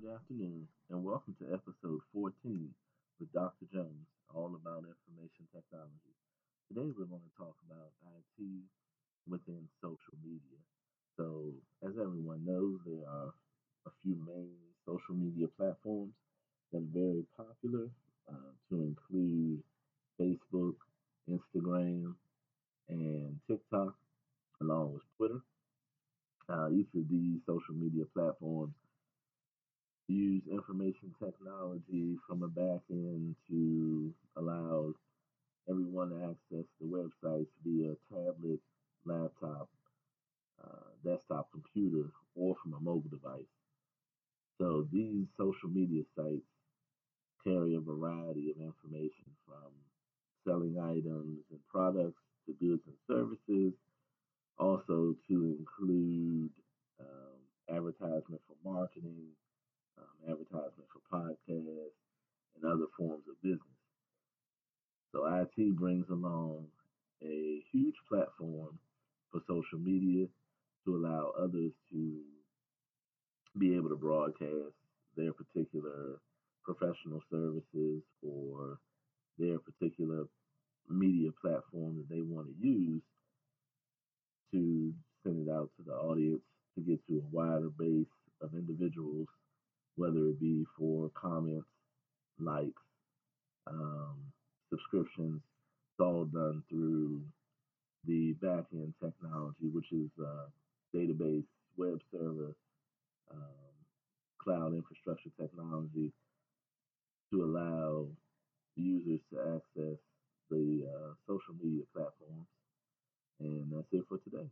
Good afternoon, and welcome to episode 14 with Dr. Jones, all about information technology. Today, we're going to talk about IT within social media. So, as everyone knows, there are a few main social media platforms that are very popular, uh, to include Facebook, Instagram, and TikTok, along with Twitter. Uh, each of these social media platforms use information technology from a back end to allow everyone to access the websites via tablet, laptop, uh, desktop computer, or from a mobile device. So these social media sites carry a variety of information from selling items and products to goods and services, also to include um, advertisement for marketing, um, advertisement for podcasts, and other forms of business. So IT brings along a huge platform for social media to allow others to be able to broadcast their particular professional services or their particular media platform that they want to use to send it out to the audience to get to a wider base be for comments, likes, um, subscriptions. It's all done through the backend technology, which is database, web server, um, cloud infrastructure technology to allow users to access the uh, social media platforms. And that's it for today.